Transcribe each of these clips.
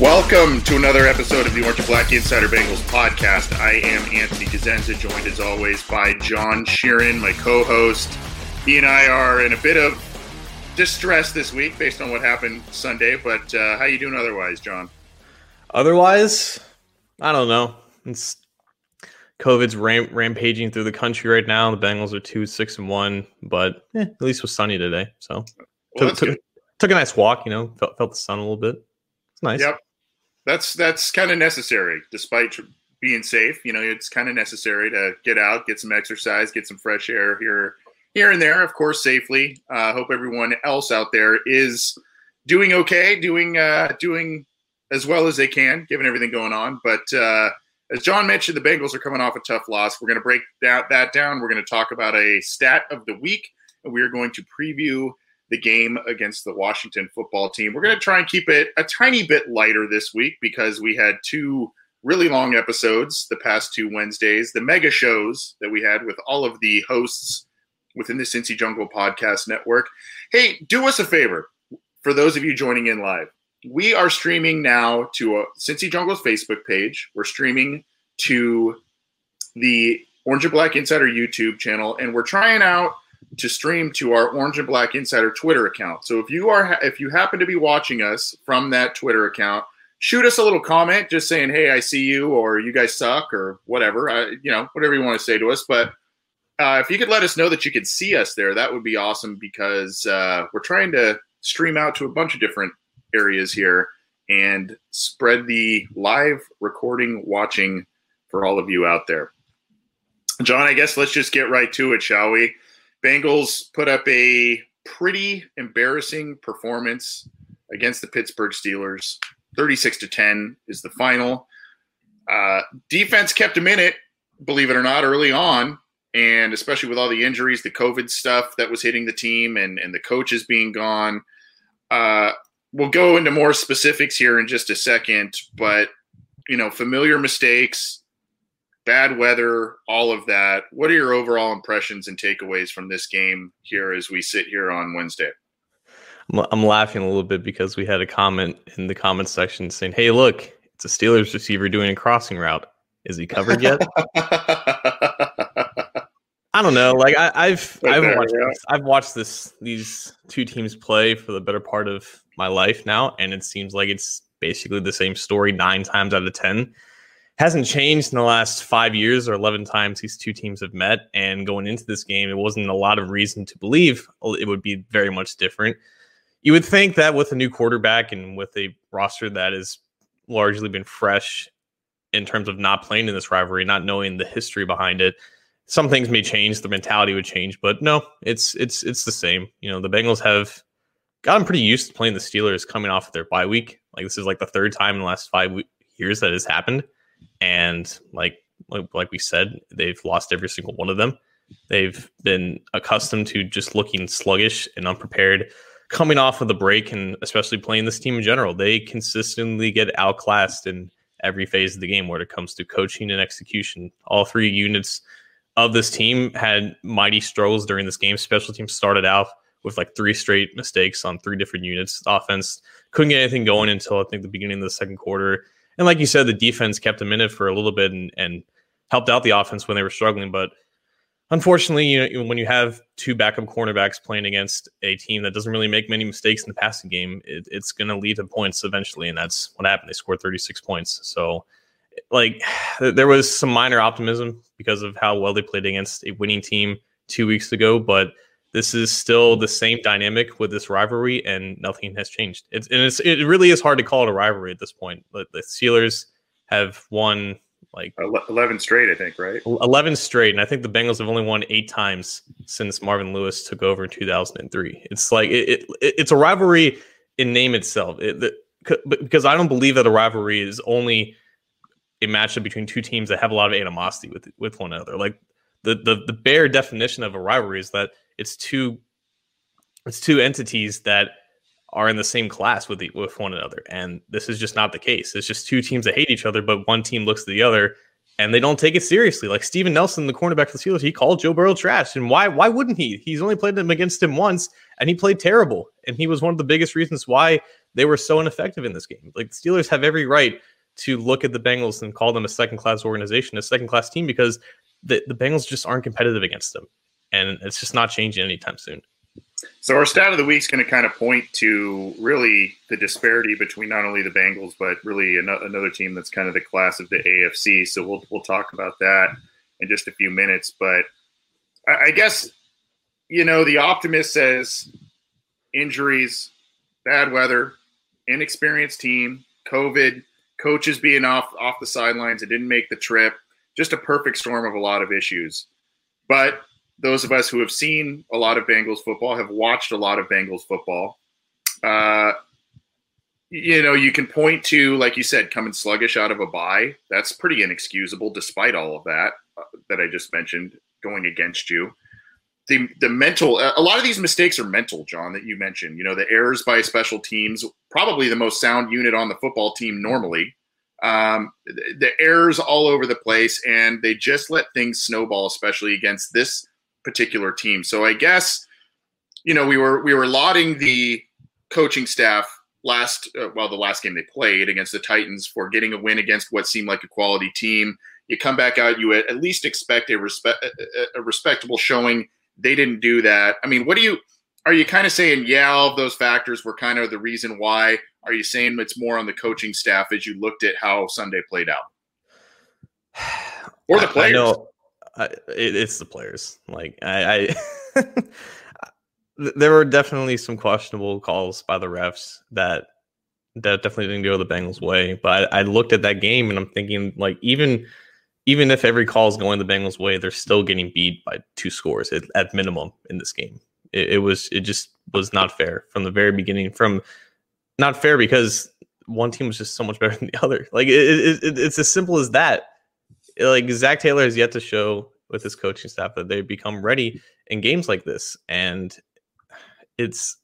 Welcome to another episode of the Orange and Black Insider Bengals podcast. I am Anthony Cosenza, joined as always by John Sheeran, my co-host. He and I are in a bit of distress this week based on what happened Sunday. But uh, how you doing otherwise, John? Otherwise, I don't know. It's COVID's ram- rampaging through the country right now. The Bengals are two six and one, but eh, at least it was sunny today. So Well, took, took, took a nice walk. You know, felt, felt the sun a little bit. It's nice. Yep, that's that's kind of necessary, despite tr- being safe. You know, it's kind of necessary to get out, get some exercise, get some fresh air here, here and there. Of course, safely. I uh, hope everyone else out there is doing okay, doing uh, doing as well as they can, given everything going on. But uh, as John mentioned, the Bengals are coming off a tough loss. We're going to break that, that down. We're going to talk about a stat of the week, and we are going to preview the game against the Washington football team. We're going to try and keep it a tiny bit lighter this week because we had two really long episodes the past two Wednesdays, the mega shows that we had with all of the hosts within the Cincy Jungle Podcast Network. Hey, do us a favor for those of you joining in live. We are streaming now to a Cincy Jungle's Facebook page. We're streaming to the Orange and Black Insider YouTube channel, and we're trying out to stream to our Orange and Black Insider Twitter account. So if you are if you happen to be watching us from that Twitter account, shoot us a little comment just saying, "Hey, I see you," or "You guys suck," or whatever. Uh, you know, whatever you want to say to us. But uh, if you could let us know that you could see us there, that would be awesome because uh, we're trying to stream out to a bunch of different areas here and spread the live recording watching for all of you out there. John, I guess let's just get right to it, shall we? Bengals put up a pretty embarrassing performance against the Pittsburgh Steelers. 36 to 10 is the final. Uh, defense kept them in it, believe it or not, early on. And especially with all the injuries, the COVID stuff that was hitting the team and, and the coaches being gone. Uh, we'll go into more specifics here in just a second. But, you know, familiar mistakes, bad weather, all of that. What are your overall impressions and takeaways from this game here as we sit here on Wednesday? I'm laughing a little bit because we had a comment in the comment section saying, "Hey, look, it's a Steelers receiver doing a crossing route. Is he covered yet?" I don't know. Like I, have I've there, watched this, I've watched this these two teams play for the better part of my life now, and it seems like it's basically the same story nine times out of ten. Hasn't changed in the last five years or eleven times these two teams have met. And going into this game, it wasn't a lot of reason to believe it would be very much different. You would think that with a new quarterback and with a roster that has largely been fresh in terms of not playing in this rivalry, not knowing the history behind it, some things may change, the mentality would change, but no, it's it's it's the same. You know, the Bengals have gotten pretty used to playing the Steelers coming off of their bye week. Like this is like the third time in the last five we- years that has happened, and like like, we said, they've lost every single one of them. They've been accustomed to just looking sluggish and unprepared coming off of the break, and especially playing this team in general. They consistently get outclassed in every phase of the game when it comes to coaching and execution. All three units of this team had mighty struggles during this game. Special teams started out with like three straight mistakes on three different units. Offense couldn't get anything going until I think the beginning of the second quarter. And like you said, the defense kept them in it for a little bit and, and helped out the offense when they were struggling. But unfortunately, you know, when you have two backup cornerbacks playing against a team that doesn't really make many mistakes in the passing game, it, it's going to lead to points eventually. And that's what happened. They scored 36 points. So, like, there was some minor optimism because of how well they played against a winning team two weeks ago. But this is still the same dynamic with this rivalry, and nothing has changed. It's and it's it really is hard to call it a rivalry at this point. But the Steelers have won like 11 straight, I think, right? 11 straight. And I think the Bengals have only won eight times since Marvin Lewis took over in 2003. It's like, it, it it's a rivalry in name itself. It, the, because I don't believe that a rivalry is only a matchup between two teams that have a lot of animosity with with one another. Like the the the bare definition of a rivalry is that it's two it's two entities that are in the same class with the, with one another, and this is just not the case. It's just two teams that hate each other, but one team looks to the other, and they don't take it seriously. Like Steven Nelson, the cornerback for the Steelers, he called Joe Burrow trash, and why why wouldn't he? He's only played them against him once, and he played terrible, and he was one of the biggest reasons why they were so ineffective in this game. Like the Steelers have every right to look at the Bengals and call them a second class organization, a second class team, because the, the Bengals just aren't competitive against them. And it's just not changing anytime soon. So our stat of the week is going to kind of point to really the disparity between not only the Bengals but really another team that's kind of the class of the AFC. So we'll we'll talk about that in just a few minutes. But I, I guess you know the optimist says injuries, bad weather, inexperienced team, COVID, coaches being off off the sidelines and didn't make the trip, just a perfect storm of a lot of issues. But those of us who have seen a lot of Bengals football have watched a lot of Bengals football. Uh, you know, you can point to, like you said, coming sluggish out of a bye. That's pretty inexcusable, despite all of that uh, that I just mentioned going against you. The the mental, a lot of these mistakes are mental, John, that you mentioned. You know, the errors by special teams, probably the most sound unit on the football team normally. Um, the, the errors all over the place, and they just let things snowball, especially against this particular team. So I guess you know we were we were lauding the coaching staff last uh, well the last game they played against the Titans for getting a win against what seemed like a quality team. You come back out, you at least expect a respect a respectable showing. They didn't do that. I mean, what do you are you kind of saying? Yeah, all of those factors were kind of the reason why. Are you saying it's more on the coaching staff as you looked at how Sunday played out, or the players? It, it's the players. Like I, I there were definitely some questionable calls by the refs that that definitely didn't go the Bengals' way. But I, I, looked at that game and I'm thinking, like, even even if every call is going the Bengals' way, they're still getting beat by two scores at, at minimum in this game. It, it, was it just was not fair from the very beginning. From not fair because one team was just so much better than the other. Like it, it, it's as simple as that like Zac Taylor has yet to show with his coaching staff that they become ready in games like this, and it's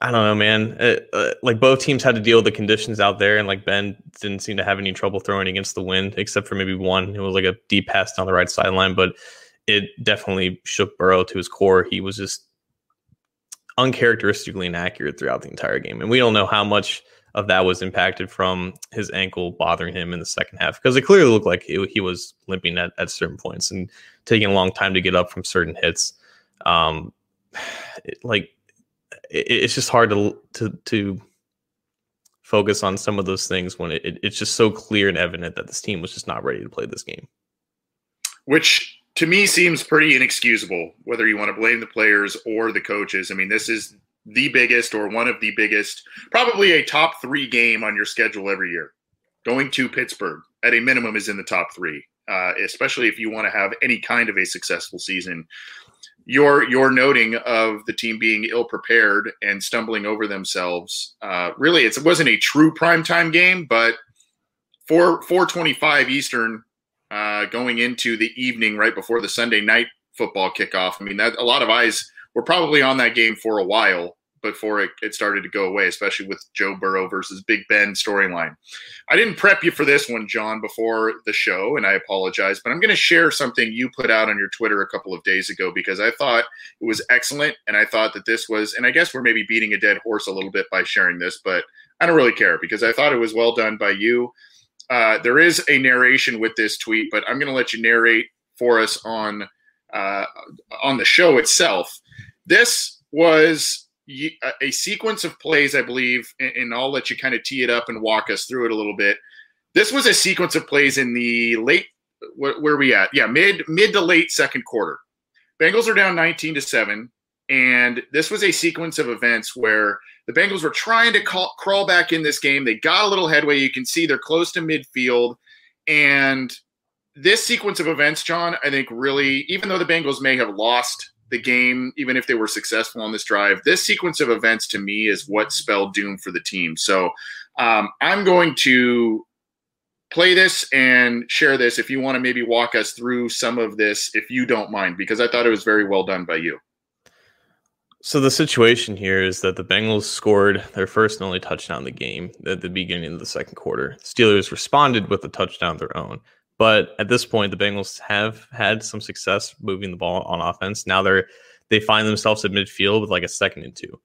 I don't know, man. It, uh, like both teams had to deal with the conditions out there, and like Ben didn't seem to have any trouble throwing against the wind, except for maybe one. It was like a deep pass down the right sideline, but it definitely shook Burrow to his core. He was just uncharacteristically inaccurate throughout the entire game, and we don't know how much of that was impacted from his ankle bothering him in the second half because it clearly looked like he, he was limping at, at certain points and taking a long time to get up from certain hits. Um, it, like it, it's just hard to to to focus on some of those things when it, it, it's just so clear and evident that this team was just not ready to play this game. Which to me seems pretty inexcusable, whether you want to blame the players or the coaches. I mean, this is the biggest or one of the biggest, probably a top three game on your schedule every year. Going to Pittsburgh at a minimum is in the top three, uh, especially if you want to have any kind of a successful season. Your your noting of the team being ill prepared and stumbling over themselves. Uh, really, it wasn't a true primetime game, but four four twenty five Eastern, uh, going into the evening right before the Sunday night football kickoff. I mean, that a lot of eyes we're probably on that game for a while before it, it started to go away, especially with Joe Burrow versus Big Ben storyline. I didn't prep you for this one, John, before the show, and I apologize, but I'm going to share something you put out on your Twitter a couple of days ago because I thought it was excellent. And I thought that this was, and I guess we're maybe beating a dead horse a little bit by sharing this, but I don't really care because I thought it was well done by you. Uh, there is a narration with this tweet, but I'm going to let you narrate for us on uh, on the show itself. This was a sequence of plays, I believe, and I'll let you kind of tee it up and walk us through it a little bit. This was a sequence of plays in the late, where, where we at? Yeah, mid mid to late second quarter. Bengals are down 19 to 7. And this was a sequence of events where the Bengals were trying to call, crawl back in this game. They got a little headway. You can see they're close to midfield. And this sequence of events, John, I think really, even though the Bengals may have lost the game, even if they were successful on this drive, this sequence of events to me is what spelled doom for the team. So um, I'm going to play this and share this if you want to maybe walk us through some of this, if you don't mind, because I thought it was very well done by you. So the situation here is that the Bengals scored their first and only touchdown in the game at the beginning of the second quarter. Steelers responded with a touchdown of their own. But at this point, the Bengals have had some success moving the ball on offense. Now they're they find themselves at midfield with like a second and two.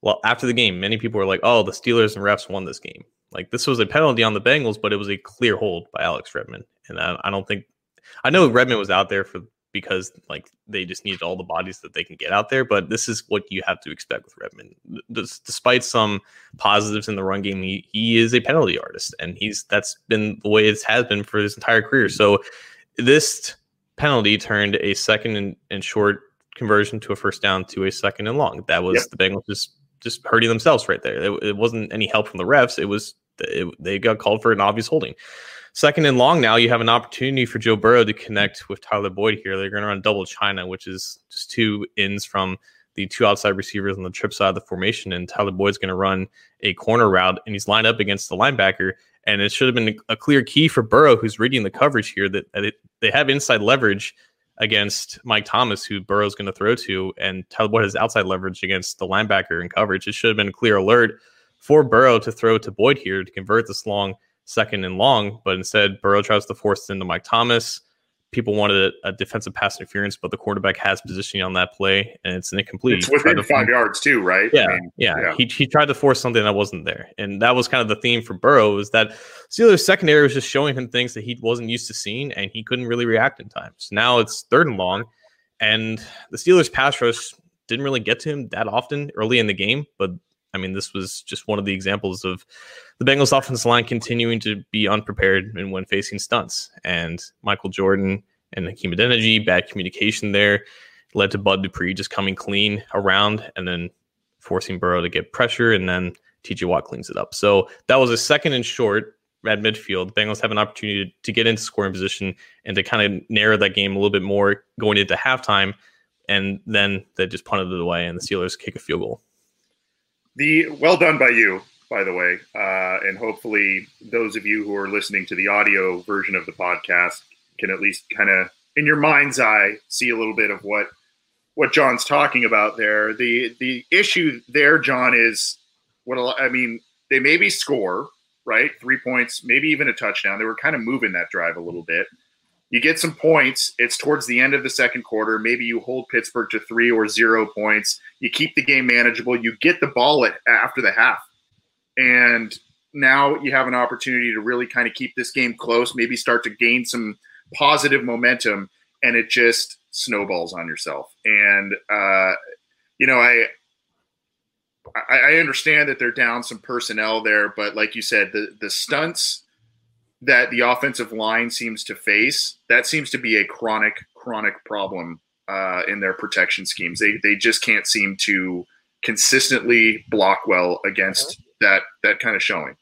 Well, after the game, many people were like, "Oh, the Steelers and refs won this game." Like this was a penalty on the Bengals, but it was a clear hold by Alex Redmond, and I, I don't think I know Redmond was out there for because like they just needed all the bodies that they can get out there. But this is what you have to expect with Redmond. despite some positives in the run game, he, he is a penalty artist, and he's that's been the way it has been for his entire career. So this penalty turned a second and, and short conversion to a first down to a second and long. That was yep. the Bengals just just hurting themselves right there. It, it wasn't any help from the refs. It was it, they got called for an obvious holding. Second and long now, you have an opportunity for Joe Burrow to connect with Tyler Boyd here. They're going to run double China, which is just two ins from the two outside receivers on the trip side of the formation. And Tyler Boyd's going to run a corner route, and he's lined up against the linebacker. And it should have been a clear key for Burrow, who's reading the coverage here, that, that it, they have inside leverage against Mike Thomas, who Burrow's going to throw to, and Tyler Boyd has outside leverage against the linebacker in coverage. It should have been a clear alert for Burrow to throw to Boyd here to convert this long second and long, but instead Burrow tries to force it into Mike Thomas. People wanted a, a defensive pass interference, but the quarterback has positioning on that play, and it's an incomplete. It's within five find, yards too, right? Yeah, I mean, yeah. yeah. He, he tried to force something that wasn't there, and that was kind of the theme for Burrow is that Steelers secondary was just showing him things that he wasn't used to seeing, and he couldn't really react in time. So now it's third and long, and the Steelers pass rush didn't really get to him that often early in the game, but I mean, this was just one of the examples of the Bengals offensive line continuing to be unprepared and when facing stunts. And Michael Jordan and Hakeem Adeniji, bad communication there led to Bud Dupree just coming clean around and then forcing Burrow to get pressure and then TJ Watt cleans it up. So that was a second and short at midfield. Bengals have an opportunity to get into scoring position and to kind of narrow that game a little bit more going into halftime. And then they just punted it away and the Steelers kick a field goal. The well done by you, by the way, uh, and hopefully those of you who are listening to the audio version of the podcast can at least kind of, in your mind's eye, see a little bit of what what John's talking about there. The the issue there, John, is what I mean. They maybe score right, three points, maybe even a touchdown. They were kind of moving that drive a little bit you get some points. It's towards the end of the second quarter. Maybe you hold Pittsburgh to three or zero points. You keep the game manageable. You get the ball at, after the half. And now you have an opportunity to really kind of keep this game close, maybe start to gain some positive momentum, and it just snowballs on yourself. And, uh, you know, I, I understand that they're down some personnel there, but like you said, the the stunts that the offensive line seems to face, that seems to be a chronic, chronic problem uh, in their protection schemes. They they just can't seem to consistently block well against that that kind of showing.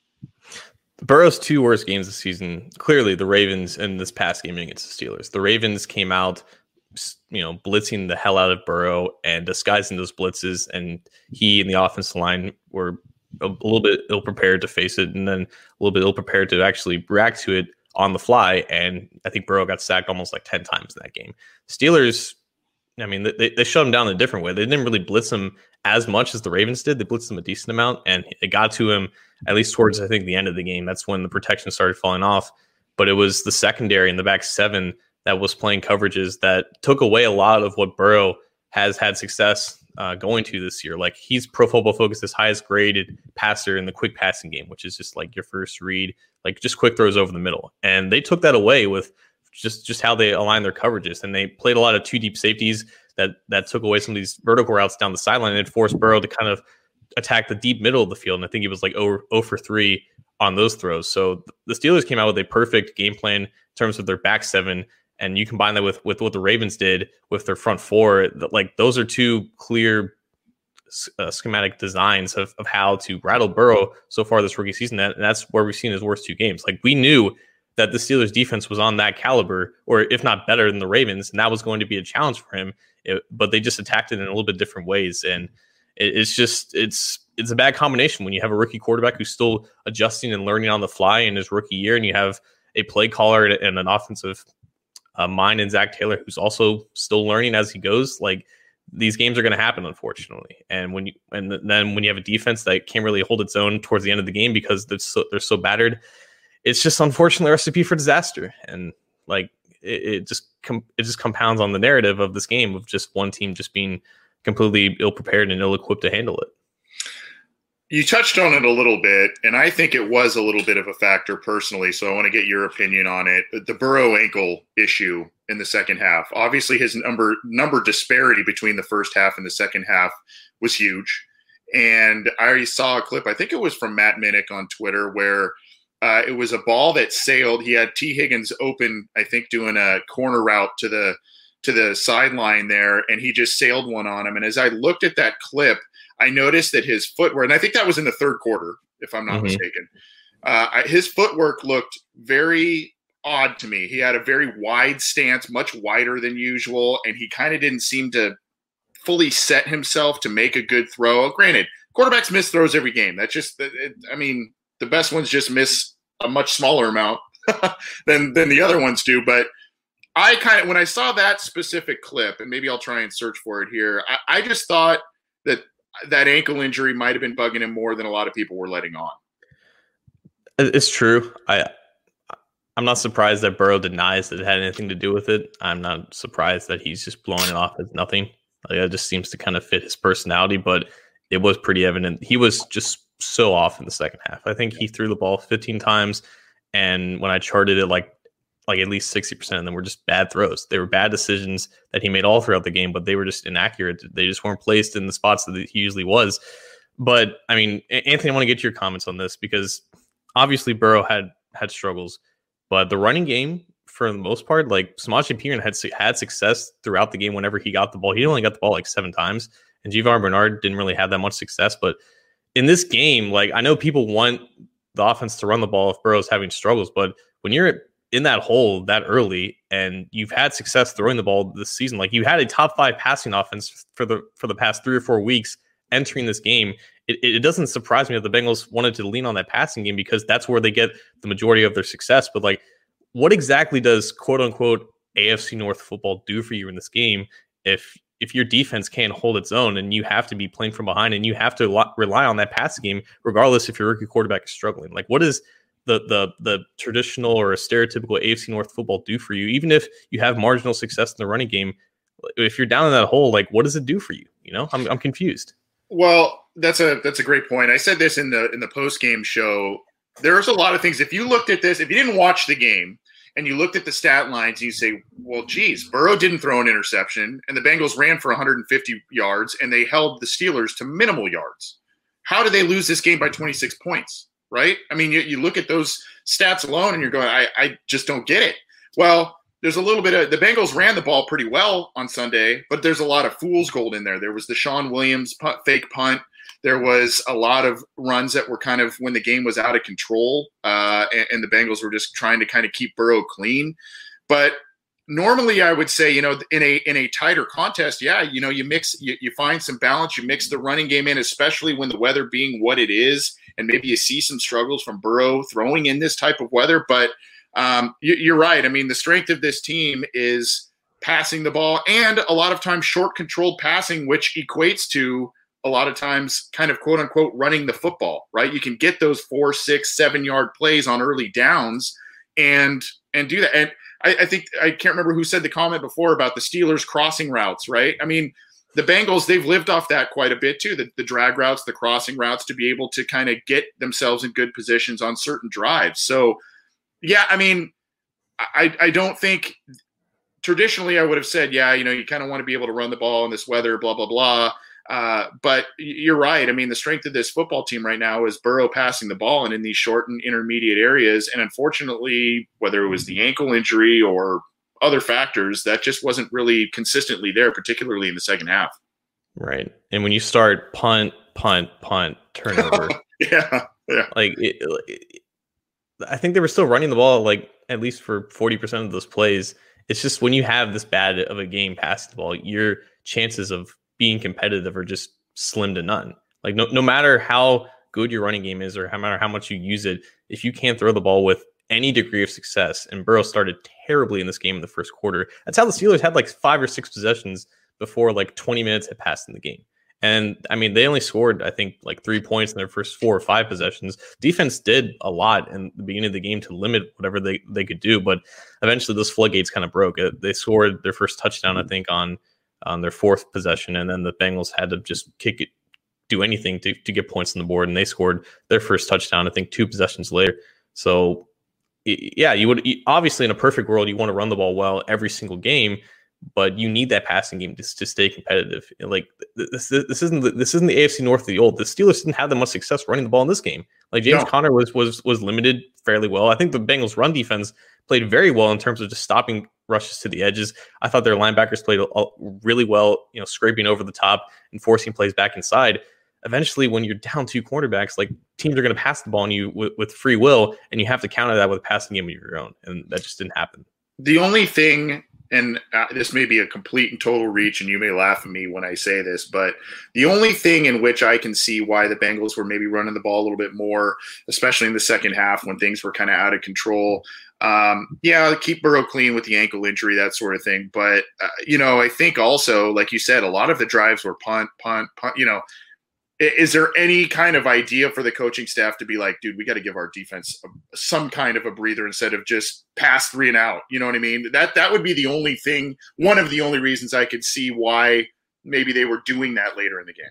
Burrow's two worst games this season, clearly the Ravens and this past game against the Steelers. The Ravens came out, you know, blitzing the hell out of Burrow and disguising those blitzes, and he and the offensive line were a little bit ill prepared to face it, and then a little bit ill prepared to actually react to it on the fly. And I think Burrow got sacked almost like 10 times in that game. Steelers, I mean, they, they shut him down a different way. They didn't really blitz him as much as the Ravens did. They blitzed him a decent amount, and it got to him at least towards, I think, the end of the game. That's when the protection started falling off. But it was the secondary in the back seven that was playing coverages that took away a lot of what Burrow has had success uh, going to this year. Like he's Pro Football Focus's highest graded passer in the quick passing game, which is just like your first read, like just quick throws over the middle. And they took that away with just just how they align their coverages, and they played a lot of two deep safeties that that took away some of these vertical routes down the sideline and forced Burrow to kind of attack the deep middle of the field. And I think he was like 0, 0 for three on those throws. So the Steelers came out with a perfect game plan in terms of their back seven and you combine that with with what the Ravens did with their front four, like those are two clear uh, schematic designs of, of how to rattle Burrow so far this rookie season. And that's where we've seen his worst two games. Like we knew that the Steelers defense was on that caliber, or if not better than the Ravens, and that was going to be a challenge for him. It, but they just attacked it in a little bit different ways, and it, it's just it's it's a bad combination when you have a rookie quarterback who's still adjusting and learning on the fly in his rookie year, and you have a play caller and an offensive uh, mind in Zac Taylor who's also still learning as he goes. Like these games are going to happen, unfortunately. And when you and then when you have a defense that can't really hold its own towards the end of the game because they're so, they're so battered, it's just unfortunately a recipe for disaster. And like it, it just com- it just compounds on the narrative of this game of just one team just being completely ill prepared and ill equipped to handle it. You touched on it a little bit, and I think it was a little bit of a factor personally. So I want to get your opinion on it. The Burrow ankle issue in the second half. Obviously, his number number disparity between the first half and the second half was huge. And I saw a clip. I think it was from Matt Minich on Twitter where uh, it was a ball that sailed. He had Tee Higgins open, I think, doing a corner route to the to the sideline there, and he just sailed one on him. And as I looked at that clip, I noticed that his footwork, and I think that was in the third quarter, if I'm not mm-hmm. mistaken. Uh, his footwork looked very odd to me. He had a very wide stance, much wider than usual, and he kind of didn't seem to fully set himself to make a good throw. Granted, quarterbacks miss throws every game. That's just, it, I mean, the best ones just miss a much smaller amount than than the other ones do. But I kind of when I saw that specific clip, and maybe I'll try and search for it here. I, I just thought that that ankle injury might have been bugging him more than a lot of people were letting on. It's true. I I'm not surprised that Burrow denies that it had anything to do with it. I'm not surprised that he's just blowing it off as nothing. Like, it just seems to kind of fit his personality, but it was pretty evident. He was just so off in the second half. I think he threw the ball 15 times, and when I charted it, like like at least 60% of them were just bad throws. They were bad decisions that he made all throughout the game, but they were just inaccurate. They just weren't placed in the spots that he usually was. But I mean, Anthony, I want to get your comments on this because obviously Burrow had had struggles, but the running game for the most part, like Samaje Perine had had success throughout the game whenever he got the ball. He only got the ball like seven times, and Giovani Bernard didn't really have that much success. But in this game, like I know people want the offense to run the ball if Burrow's having struggles, but when you're in that hole that early and you've had success throwing the ball this season like you had a top five passing offense for the for the past three or four weeks entering this game it, it doesn't surprise me that the bengals wanted to lean on that passing game because that's where they get the majority of their success but like what exactly does quote unquote afc north football do for you in this game if if your defense can't hold its own and you have to be playing from behind and you have to lo- rely on that passing game regardless if your rookie quarterback is struggling? Like what is the the the traditional or a stereotypical AFC North football do for you? Even if you have marginal success in the running game, if you're down in that hole, like what does it do for you? You know, I'm I'm confused. Well, that's a that's a great point. I said this in the in the post game show. There's a lot of things. If you looked at this, if you didn't watch the game and you looked at the stat lines, and you say, "Well, geez, Burrow didn't throw an interception, and the Bengals ran for 150 yards, and they held the Steelers to minimal yards. How did they lose this game by 26 points?" Right? I mean, you, you look at those stats alone and you're going, I, I just don't get it. Well, there's a little bit of the Bengals ran the ball pretty well on Sunday, but there's a lot of fool's gold in there. There was the Shawn Williams punt, fake punt. There was a lot of runs that were kind of when the game was out of control, uh, and, and the Bengals were just trying to kind of keep Burrow clean. But normally I would say, you know, in a in a tighter contest, yeah, you know, you mix you, you find some balance, you mix the running game in, especially when the weather being what it is, and maybe you see some struggles from Burrow throwing in this type of weather. But um, you, are right. I mean, the strength of this team is passing the ball and a lot of times short controlled passing, which equates to a lot of times kind of quote unquote running the football, right? You can get those four, six, seven yard plays on early downs and and do that. And I, I, think I can't remember who said the comment before about the Steelers crossing routes, right? I mean, the Bengals, they've lived off that quite a bit too. The, the drag routes, the crossing routes to be able to kind of get themselves in good positions on certain drives. So, yeah, I mean, I, I don't think traditionally I would have said, yeah, you know, you kind of want to be able to run the ball in this weather, blah, blah, blah. Uh, but you're right. I mean, the strength of this football team right now is Burrow passing the ball and in these short and intermediate areas. And unfortunately, whether it was the ankle injury or other factors, that just wasn't really consistently there, particularly in the second half. Right. And when you start punt, punt, punt, turnover. yeah. Yeah. Like, it, it, I think they were still running the ball, like, at least for 40% of those plays. It's just when you have this bad of a game passing the ball, your chances of being competitive are just slim to none. Like, no, no matter how good your running game is or no matter how much you use it, if you can't throw the ball with any degree of success, and Burrow started terribly in this game in the first quarter, that's how the Steelers had like five or six possessions before like 20 minutes had passed in the game. And I mean, they only scored, I think, like three points in their first four or five possessions. Defense did a lot in the beginning of the game to limit whatever they, they could do, but eventually those floodgates kind of broke. Uh, they scored their first touchdown, I think, on on their fourth possession, and then the Bengals had to just kick it, do anything to, to get points on the board, and they scored their first touchdown, I think, two possessions later. So, yeah, you would obviously in a perfect world, you want to run the ball well every single game but you need that passing game to, to stay competitive. Like this, this isn't the, this isn't the AFC North of the old. The Steelers didn't have that much success running the ball in this game. Like James no. Conner was was was limited fairly well. I think the Bengals' run defense played very well in terms of just stopping rushes to the edges. I thought their linebackers played really well, you know, scraping over the top and forcing plays back inside. Eventually, when you're down two quarterbacks, like teams are going to pass the ball on you with, with free will, and you have to counter that with a passing game of your own, and that just didn't happen. The only thing and uh, this may be a complete and total reach, and you may laugh at me when I say this, but the only thing in which I can see why the Bengals were maybe running the ball a little bit more, especially in the second half when things were kind of out of control. Um, yeah, keep Burrow clean with the ankle injury, that sort of thing. But, uh, you know, I think also, like you said, a lot of the drives were punt, punt, punt, you know, is there any kind of idea for the coaching staff to be like, dude, we got to give our defense a, some kind of a breather instead of just pass three and out? You know what I mean? That that would be the only thing, one of the only reasons I could see why maybe they were doing that later in the game.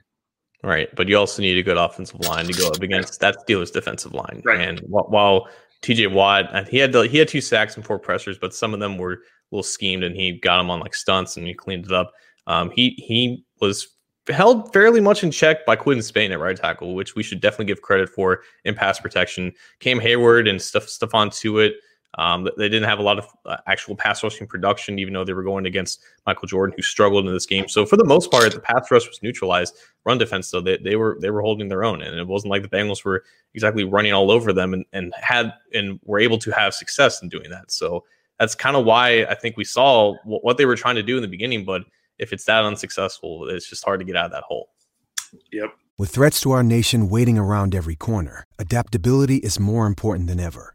Right, but you also need a good offensive line to go up against that Steelers defensive line. Right. And while TJ Watt, he had he had two sacks and four pressures, but some of them were a little schemed, and he got them on like stunts and he cleaned it up. Um, he he was held fairly much in check by Quinn Spain at right tackle, which we should definitely give credit for in pass protection. Cam Heyward and Steph- Stephon Tuitt. Um, they didn't have a lot of uh, actual pass rushing production, even though they were going against Michael Jordan, who struggled in this game. So for the most part, the pass rush was neutralized. Run defense, though, they, they were they were holding their own, and it wasn't like the Bengals were exactly running all over them and, and had and were able to have success in doing that. So that's kind of why I think we saw what they were trying to do in the beginning, but if it's that unsuccessful, it's just hard to get out of that hole. Yep. With threats to our nation waiting around every corner, adaptability is more important than ever.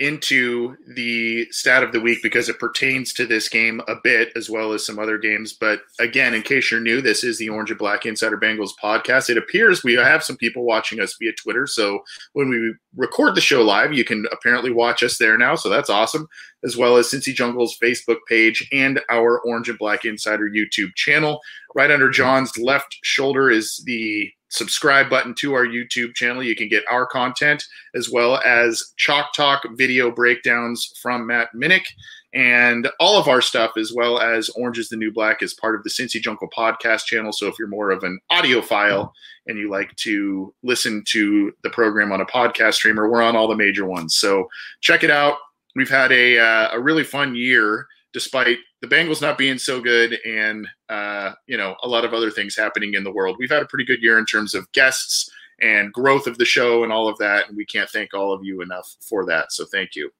into the stat of the week because it pertains to this game a bit as well as some other games. But again, in case you're new, this is the Orange and Black Insider Bengals podcast. It appears we have some people watching us via Twitter. So when we record the show live, you can apparently watch us there now. So that's awesome, as well as Cincy Jungle's Facebook page and our Orange and Black Insider YouTube channel. Right under John's left shoulder is the subscribe button to our YouTube channel. You can get our content as well as Chalk Talk video breakdowns from Matt Minich and all of our stuff, as well as Orange is the New Black, is part of the Cincy Jungle podcast channel. So if you're more of an audiophile and you like to listen to the program on a podcast streamer, we're on all the major ones. So check it out. We've had a, uh, a really fun year despite the Bengals not being so good and uh, you know a lot of other things happening in the world. We've had a pretty good year in terms of guests and growth of the show and all of that, and we can't thank all of you enough for that. So thank you.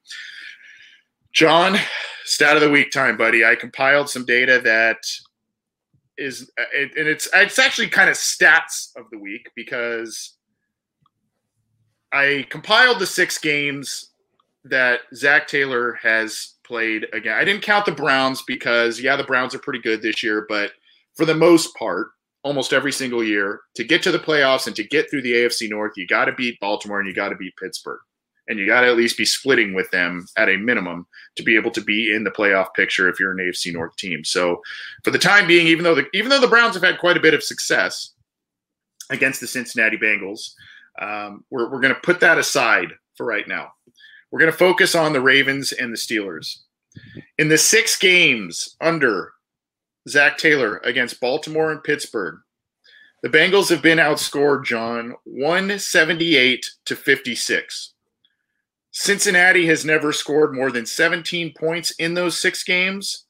John, stat of the week time, buddy. I compiled some data that is, and it's it's actually kind of stats of the week because I compiled the six games that Zac Taylor has played again. I didn't count the Browns because yeah, the Browns are pretty good this year, but for the most part, almost every single year, to get to the playoffs and to get through the AFC North, you got to beat Baltimore and you got to beat Pittsburgh. and you got to at least be splitting with them at a minimum to be able to be in the playoff picture if you're an AFC North team. So, for the time being, even though the even though the Browns have had quite a bit of success against the Cincinnati Bengals, um, we're we're going to put that aside for right now. We're going to focus on the Ravens and the Steelers. In the six games under Zac Taylor against Baltimore and Pittsburgh, the Bengals have been outscored, John, 178 to 56. Cincinnati has never scored more than 17 points in those six games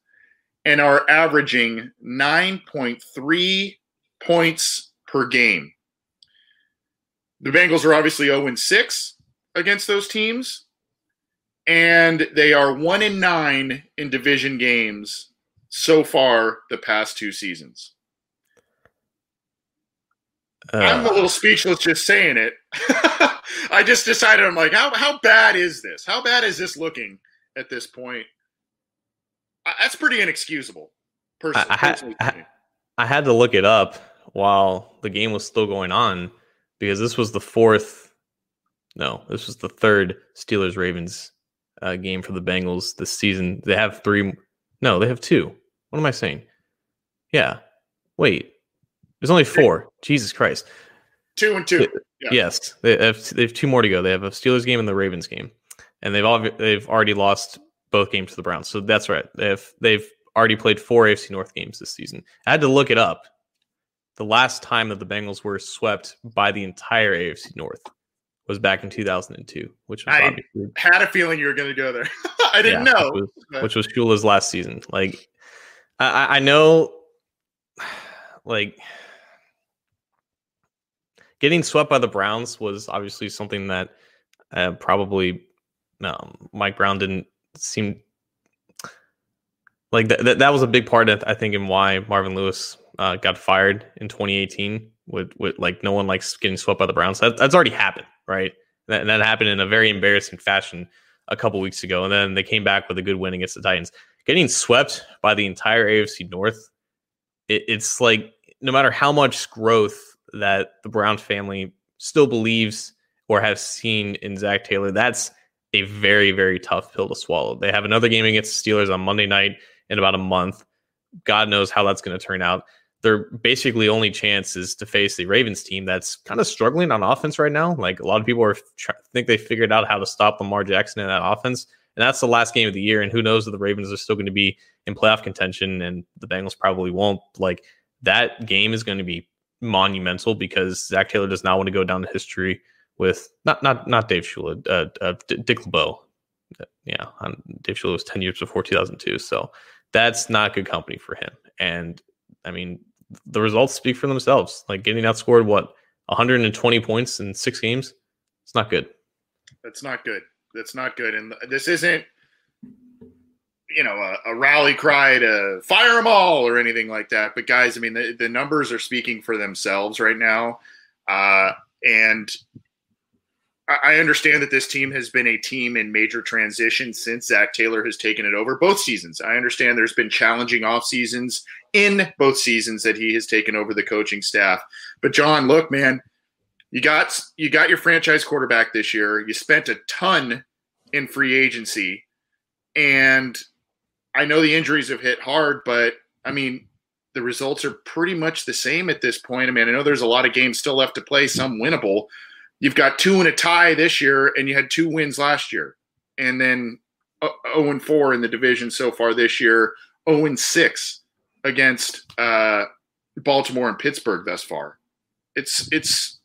and are averaging 9.3 points per game. The Bengals are obviously 0 6 against those teams, and they are 1 in 9 in division games so far the past two seasons. Uh, I'm a little speechless just saying it. I just decided I'm like, how how bad is this? How bad is this looking at this point? I, that's pretty inexcusable. Pers- I, I, had, I, I had to look it up while the game was still going on because this was the fourth. No, this was the third Steelers Ravens uh, game for the Bengals this season. They have three. No, they have two. What am I saying? Yeah. Wait. There's only four. Jesus Christ. Two and two. Yeah. Yes, they have, they have two more to go. They have a Steelers game and the Ravens game, and they've all they've already lost both games to the Browns. So that's right. They've they've already played four AFC North games this season. I had to look it up. The last time that the Bengals were swept by the entire AFC North was back in 2002, which was I had a feeling you were going to go there. I didn't yeah, know, which was, which was Shula's last season. Like I, I know, like getting swept by the Browns was obviously something that uh, probably um, Mike Brown didn't seem like that. That was a big part, of, I think, in why Marvin Lewis uh, got fired in 2018. With with like no one likes getting swept by the Browns. That, that's already happened, right? That, that happened in a very embarrassing fashion a couple weeks ago, and then they came back with a good win against the Titans. Getting swept by the entire AFC North, it, it's like no matter how much growth that the Browns family still believes or has seen in Zac Taylor, that's a very, very tough pill to swallow. They have another game against the Steelers on Monday night in about a month. God knows how that's going to turn out. Their basically only chance is to face the Ravens team that's kind of struggling on offense right now. Like a lot of people are think they figured out how to stop Lamar Jackson in that offense, and that's the last game of the year. And who knows if the Ravens are still going to be in playoff contention, and the Bengals probably won't. Like that game is going to be monumental because Zac Taylor does not want to go down to history with not not not Dave Shula, uh, uh, Dick LeBeau. Yeah, Dave Shula was ten years before 2002, so that's not good company for him. And I mean, the results speak for themselves. Like getting outscored, what 120 points in six games. It's not good. That's not good. That's not good. And this isn't you know a, a, rally cry to fire them all or anything like that. But guys, I mean the, the numbers are speaking for themselves right now, uh, and I, I understand that this team has been a team in major transition since Zac Taylor has taken it over both seasons. I understand there's been challenging off seasons in both seasons that he has taken over the coaching staff. But John, look, man, you got you got your franchise quarterback this year. You spent a ton in free agency and I know the injuries have hit hard, but I mean, the results are pretty much the same at this point. I mean, I know there's a lot of games still left to play, some winnable. You've got two and a tie this year, and you had two wins last year, and then 0 and 4 in the division so far this year, 0 and 6 against uh, Baltimore and Pittsburgh thus far. It's it's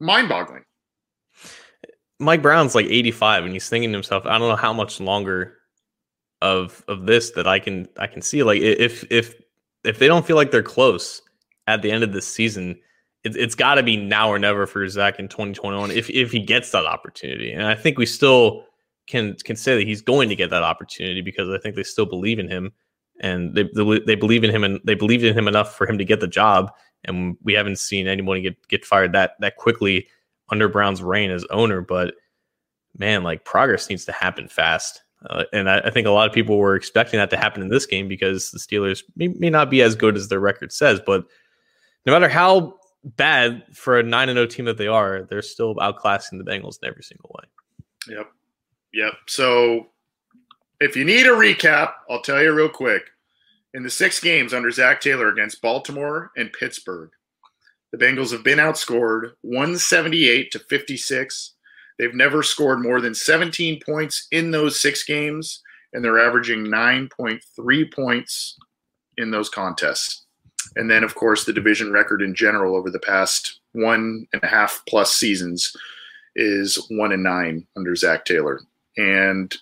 mind boggling. Mike Brown's like 85, and he's thinking to himself, I don't know how much longer of of this that I can I can see like if if if they don't feel like they're close at the end of this season, it, it's got to be now or never for Zac in 2021 if if he gets that opportunity. And I think we still can can say that he's going to get that opportunity because I think they still believe in him and they they believe in him and they believed in him enough for him to get the job. And we haven't seen anyone get get fired that that quickly under Brown's reign as owner. But man, like progress needs to happen fast. Uh, and I, I, think a lot of people were expecting that to happen in this game because the Steelers may, may not be as good as their record says. But no matter how bad for a 9 0 team that they are, they're still outclassing the Bengals in every single way. Yep. Yep. So if you need a recap, I'll tell you real quick. In the six games under Zac Taylor against Baltimore and Pittsburgh, the Bengals have been outscored 178 to 56. They've never scored more than 17 points in those six games, and they're averaging 9.3 points in those contests. And then, of course, the division record in general over the past one and a half plus seasons is one and nine under Zac Taylor. And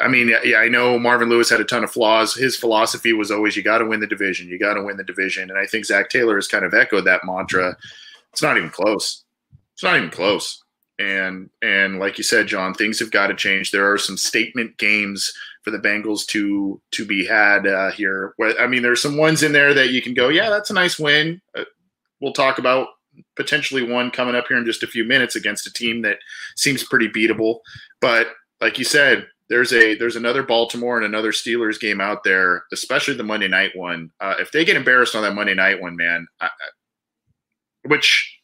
I mean, yeah, I know Marvin Lewis had a ton of flaws. His philosophy was always you got to win the division, you got to win the division. And I think Zac Taylor has kind of echoed that mantra. It's not even close. It's not even close. And and like you said, John, things have got to change. There are some statement games for the Bengals to to be had uh, here. I mean, there's some ones in there that you can go, yeah, that's a nice win. Uh, we'll talk about potentially one coming up here in just a few minutes against a team that seems pretty beatable. But like you said, there's a there's another Baltimore and another Steelers game out there, especially the Monday night one. Uh, if they get embarrassed on that Monday night one, man, I, which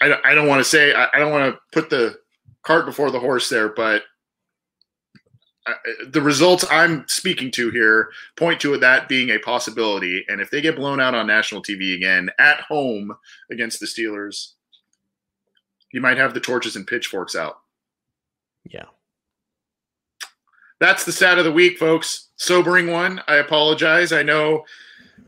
I, I don't want to say, I, I don't want to put the cart before the horse there, but I, the results I'm speaking to here point to that being a possibility. And if they get blown out on national TV again at home against the Steelers, you might have the torches and pitchforks out. Yeah that's the stat of the week, folks. Sobering one. I apologize. I know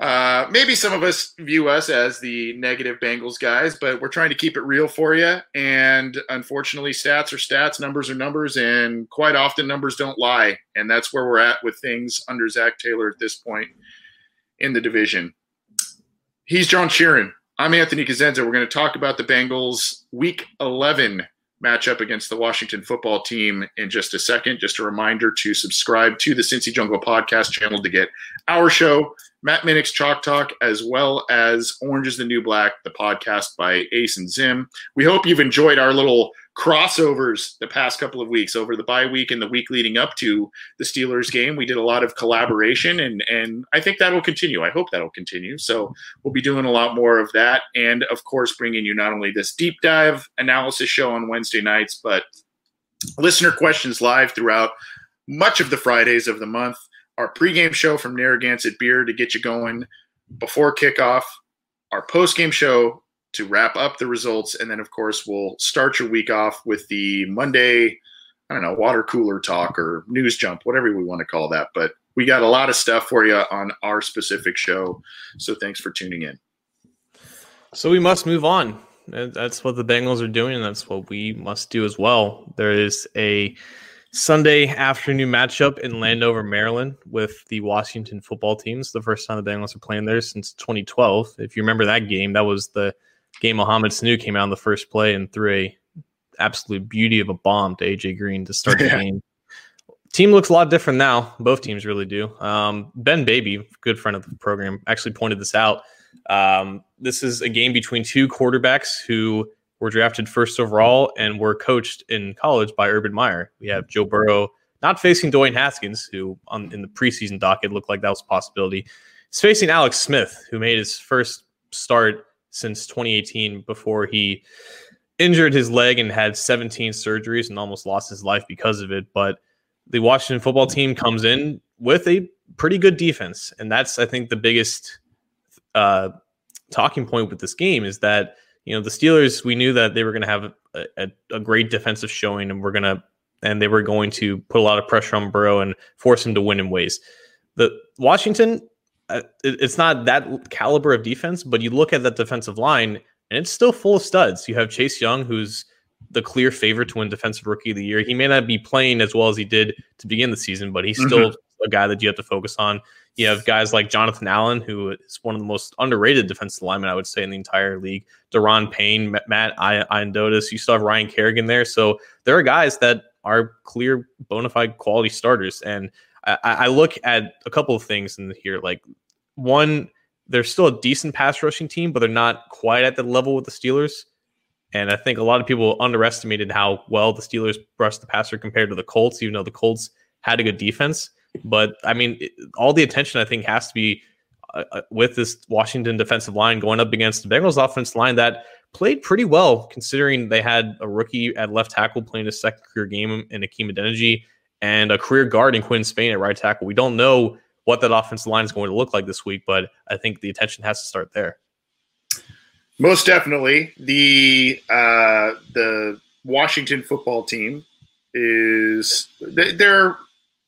uh, maybe some of us view us as the negative Bengals guys, but we're trying to keep it real for you. And unfortunately, stats are stats, numbers are numbers, and quite often numbers don't lie. And that's where we're at with things under Zac Taylor at this point in the division. He's John Sheeran. I'm Anthony Cosenza. We're going to talk about the Bengals Week 11 matchup against the Washington football team in just a second. Just a reminder to subscribe to the Cincy Jungle podcast channel to get our show, Matt Minich's Chalk Talk, as well as Orange is the New Black, the podcast by Ace and Zim. We hope you've enjoyed our little crossovers the past couple of weeks over the bye week and the week leading up to the Steelers game. We did a lot of collaboration and and I think that'll continue. I hope that'll continue. So we'll be doing a lot more of that and of course bringing you not only this deep dive analysis show on Wednesday nights but listener questions live throughout much of the Fridays of the month. Our pregame show from Narragansett Beer to get you going before kickoff. Our postgame show to wrap up the results. And then, of course, we'll start your week off with the Monday, I don't know, water cooler talk or news jump, whatever we want to call that. But we got a lot of stuff for you on our specific show. So thanks for tuning in. So we must move on. That's what the Bengals are doing, and that's what we must do as well. There is a Sunday afternoon matchup in Landover, Maryland, with the Washington football teams. The first time the Bengals are playing there since 2012. If you remember that game, that was the game Mohamed Sanu came out in the first play and threw a absolute beauty of a bomb to AJ Green to start the game. Team looks a lot different now. Both teams really do. Um, ben Baby, good friend of the program, actually pointed this out. Um, this is a game between two quarterbacks who were drafted first overall and were coached in college by Urban Meyer. We have Joe Burrow not facing Dwayne Haskins, who on, in the preseason docket looked like that was a possibility. He's facing Alex Smith, who made his first start since 2018 before he injured his leg and had 17 surgeries and almost lost his life because of it. But the Washington football team comes in with a pretty good defense. And that's, I think, the biggest uh, talking point with this game is that, you know, the Steelers, we knew that they were going to have a, a, a, great defensive showing and we're going to, and they were going to put a lot of pressure on Burrow and force him to win in ways. The Washington, uh, it's not that caliber of defense, but you look at that defensive line and it's still full of studs. You have Chase Young, who's the clear favorite to win Defensive Rookie of the Year. He may not be playing as well as he did to begin the season, but he's mm-hmm. still a guy that you have to focus on. You have guys like Jonathan Allen, who is one of the most underrated defensive linemen, I would say, in the entire league. Daron Payne, Matt Ioannidis. You still have Ryan Kerrigan there. So there are guys that are clear, bona fide quality starters. And I, I look at a couple of things in here. Like one, they're still a decent pass rushing team, but they're not quite at the level with the Steelers. And I think a lot of people underestimated how well the Steelers brushed the passer compared to the Colts, even though the Colts had a good defense. But I mean, it, all the attention I think has to be uh, uh with this Washington defensive line going up against the Bengals offensive line that played pretty well considering they had a rookie at left tackle playing his second career game in Hakeem Adeniji and a career guard in Quinn Spain at right tackle. We don't know what that offensive line is going to look like this week, but I think the attention has to start there. Most definitely, the uh, the Washington football team is they're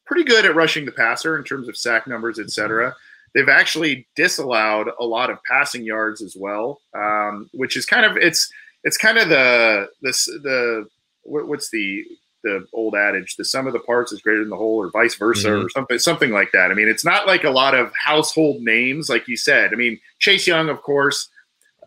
pretty good at rushing the passer in terms of sack numbers, etc. They've actually disallowed a lot of passing yards as well, um, which is kind of it's it's kind of the this the what's the the old adage the sum of the parts is greater than the whole or vice versa mm-hmm. or something something like that. I mean it's not like a lot of household names like you said. I mean chase young of course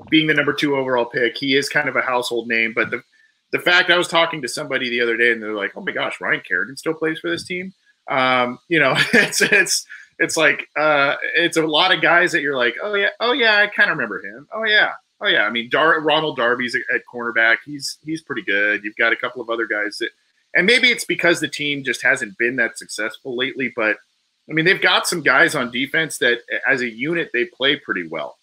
being the number two overall pick he is kind of a household name but the the fact i was talking to somebody the other day and they're like oh my gosh ryan kerrigan still plays for this team? Um, you know it's it's it's like uh, it's a lot of guys that you're like oh yeah oh yeah i kind of remember him. Oh yeah oh yeah. I mean Dar- ronald darby's at cornerback. He's he's pretty good. You've got a couple of other guys that and maybe it's because the team just hasn't been that successful lately. But I mean, they've got some guys on defense that, as a unit, they play pretty well.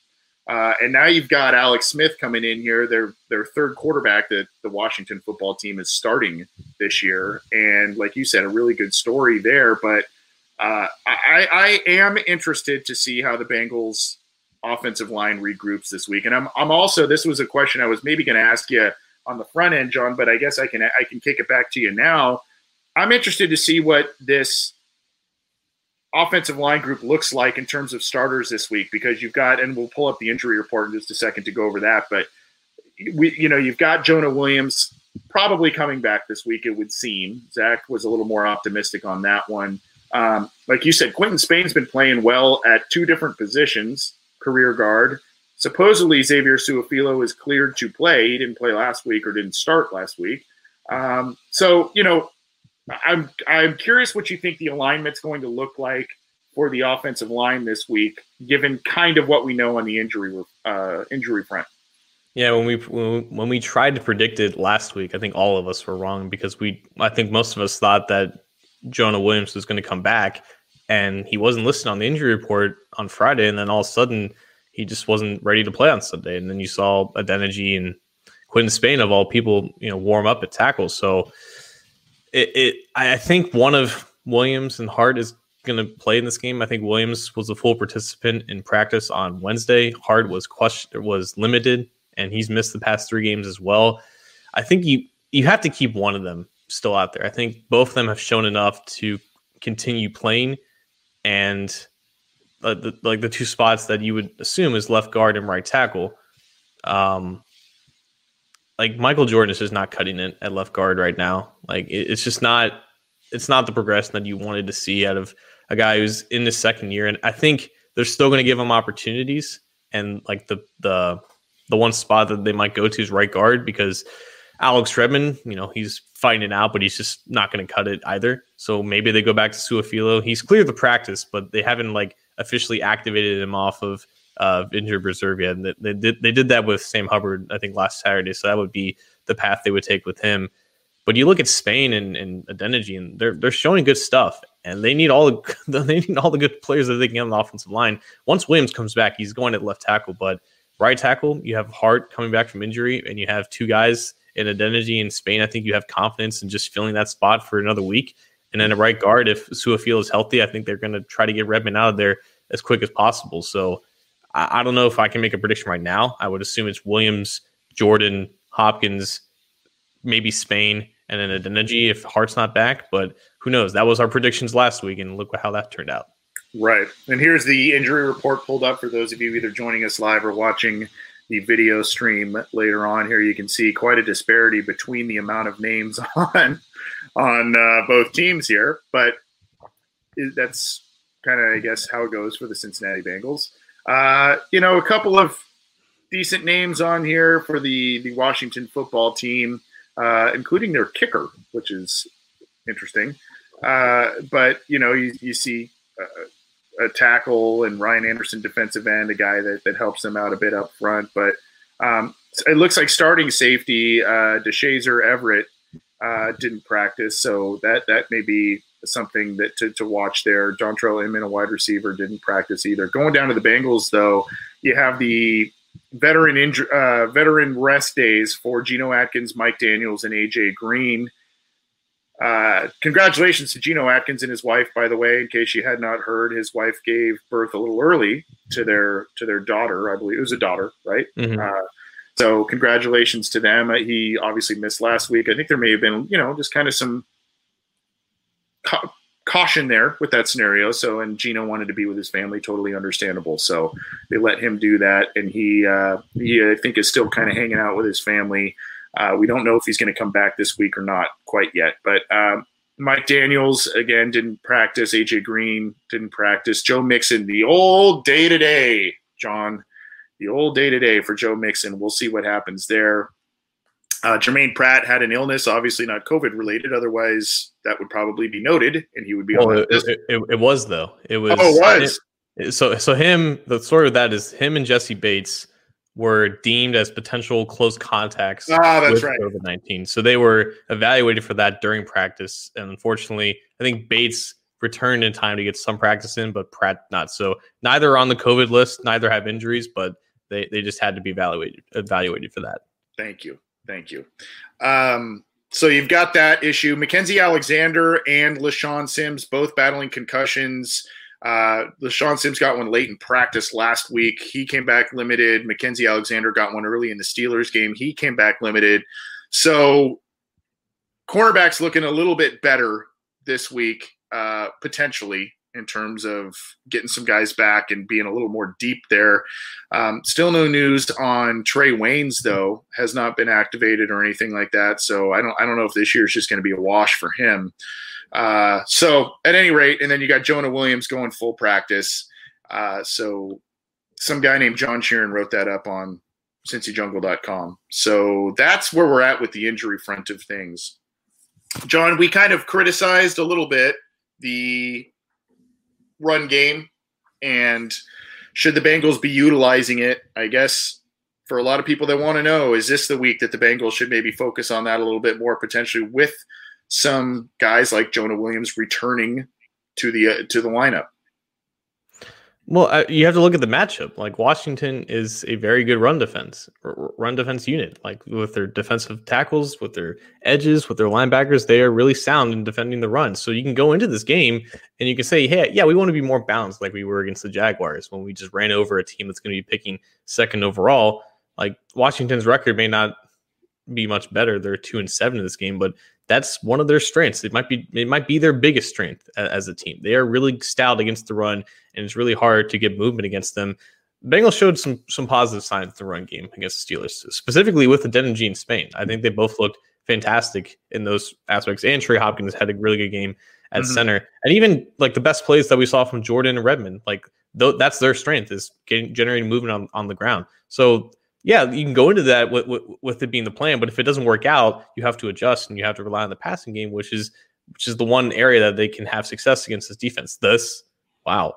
Uh, and now you've got Alex Smith coming in here, their their third quarterback that the Washington football team is starting this year, and like you said, a really good story there. But uh, I, I am interested to see how the Bengals offensive line regroups this week, and I'm I'm also this was a question I was maybe going to ask you on the front end, John, but I guess I can I can kick it back to you now. I'm interested to see what this offensive line group looks like in terms of starters this week because you've got and we'll pull up the injury report in just a second to go over that, but we you know you've got Jonah Williams probably coming back this week. It would seem Zac was a little more optimistic on that one. Um, like you said, Quinton Spain's been playing well at two different positions, career guard Supposedly, Xavier Su'a-Filo is cleared to play. He didn't play last week or didn't start last week. Um, so, you know, I'm I'm curious what you think the alignment's going to look like for the offensive line this week, given kind of what we know on the injury uh, injury front. Yeah, when we when we tried to predict it last week, I think all of us were wrong because we I think most of us thought that Jonah Williams was going to come back, and he wasn't listed on the injury report on Friday, and then all of a sudden he just wasn't ready to play on Sunday. And then you saw Adeniji and Quinton Spain of all people, you know, warm up at tackle. So it, it I think one of Williams and Hart is going to play in this game. I think Williams was a full participant in practice on Wednesday. Hart was question was limited, and he's missed the past three games as well. I think you you have to keep one of them still out there. I think both of them have shown enough to continue playing, and uh, the, like the two spots that you would assume is left guard and right tackle. Um, like Michael Jordan is just not cutting it at left guard right now. Like it, it's just not it's not the progression that you wanted to see out of a guy who's in the second year. And I think they're still going to give him opportunities. And like the the the one spot that they might go to is right guard because Alex Redmond, you know, he's fighting it out, but he's just not going to cut it either. So maybe they go back to Su'a-Filo. He's cleared the practice, but they haven't like officially activated him off of uh, injured reserve yet. And they, did they did that with Sam Hubbard, I think, last Saturday. So that would be the path they would take with him. But you look at Spain and, and Adeniji, and they're they're showing good stuff, and they need all the they need all the good players that they can get on the offensive line. Once Williams comes back, he's going at left tackle, but right tackle, you have Hart coming back from injury, and you have two guys in Adeniji in Spain. I think you have confidence in just filling that spot for another week. And then a right guard, if Su'a-Filo is healthy, I think they're going to try to get Redmond out of there as quick as possible. So I, I, don't know if I can make a prediction right now. I would assume it's Williams, Jordan, Hopkins, maybe Spain, and then Adeniji if Hart's not back. But who knows? That was our predictions last week, and look how that turned out. Right. And here's the injury report pulled up for those of you either joining us live or watching the video stream later on. Here you can see quite a disparity between the amount of names on on uh, both teams here, but that's kind of I guess how it goes for the Cincinnati Bengals. Uh, you know, a couple of decent names on here for the the Washington football team, uh, including their kicker, which is interesting. Uh, but you know, you, you see a, a tackle and Ryan Anderson, defensive end, a guy that, that helps them out a bit up front. But um, it looks like starting safety, uh, Deshazor Everett uh, didn't practice, so that that may be something that to, to watch there. Dontrelle Inman, a wide receiver, didn't practice either. Going down to the Bengals, though, you have the veteran inju- uh, veteran rest days for Geno Atkins, Mike Daniels, and AJ Green. Uh, congratulations to Geno Atkins and his wife, by the way. In case you had not heard, his wife gave birth a little early to their to their daughter. I believe it was a daughter, right? Mhm. Uh, so congratulations to them. Uh, He obviously missed last week. I think there may have been, you know, just kind of some ca- caution there with that scenario. So, and Geno wanted to be with his family, totally understandable. So they let him do that, and he, uh, he I think, is still kind of hanging out with his family. Uh, we don't know if he's going to come back this week or not quite yet, but. Um, Mike Daniels again didn't practice. AJ Green didn't practice. Joe Mixon, the old day to day, John, the old day to day for Joe Mixon. We'll see what happens there. Uh, Germaine Pratt had an illness, obviously not COVID related. Otherwise, that would probably be noted, and he would be on Well, the it, it, it, it was though. It was. Oh, it was. so so him. The story of that is him and Jessie Bates were deemed as potential close contacts. Ah, that's with right. COVID nineteen. So they were evaluated for that during practice, and unfortunately, I think Bates returned in time to get some practice in, but Pratt not. So neither are on the COVID list, neither have injuries, but they they just had to be evaluated evaluated for that. Thank you. Thank you. Um, so you've got that issue. Mackenzie Alexander and LeShaun Sims both battling concussions. Uh, LeShaun Sims got one late in practice last week. He came back limited. Mackenzie Alexander got one early in the Steelers game. He came back limited. So cornerback's looking a little bit better this week, uh, potentially in terms of getting some guys back and being a little more deep there. Um, still no news on Trae Waynes though, has not been activated or anything like that. So I don't I don't know if this year is just going to be a wash for him. Uh, so at any rate, and then you got Jonah Williams going full practice. Uh, so some guy named John Sheeran wrote that up on CincyJungle.com. So that's where we're at with the injury front of things. John, we kind of criticized a little bit the run game and should the Bengals be utilizing it? I guess for a lot of people that want to know, is this the week that the Bengals should maybe focus on that a little bit more potentially with some guys like Jonah Williams returning to the uh, to the lineup? Well, uh, you have to look at the matchup. Like Washington is a very good run defense, r- run defense unit. Like with their defensive tackles, with their edges, with their linebackers, they are really sound in defending the run. So you can go into this game and you can say, "Hey, yeah, we want to be more balanced, like we were against the Jaguars when we just ran over a team that's going to be picking second overall." Like Washington's record may not be much better. They're two and seven in this game, but that's one of their strengths. It might be it might be their biggest strength as a team. They are really stout against the run, and it's really hard to get movement against them. The Bengals showed some some positive signs in the run game against the Steelers, specifically with the Den and Gene Spain. I think they both looked fantastic in those aspects. And Trey Hopkins had a really good game at Mhm. center, and even like the best plays that we saw from Jordan and Redmond, like th- that's their strength is getting generating movement on, on the ground. So yeah, you can go into that with, with, with it being the plan, but if it doesn't work out, you have to adjust and you have to rely on the passing game, which is which is the one area that they can have success against this defense. This, wow,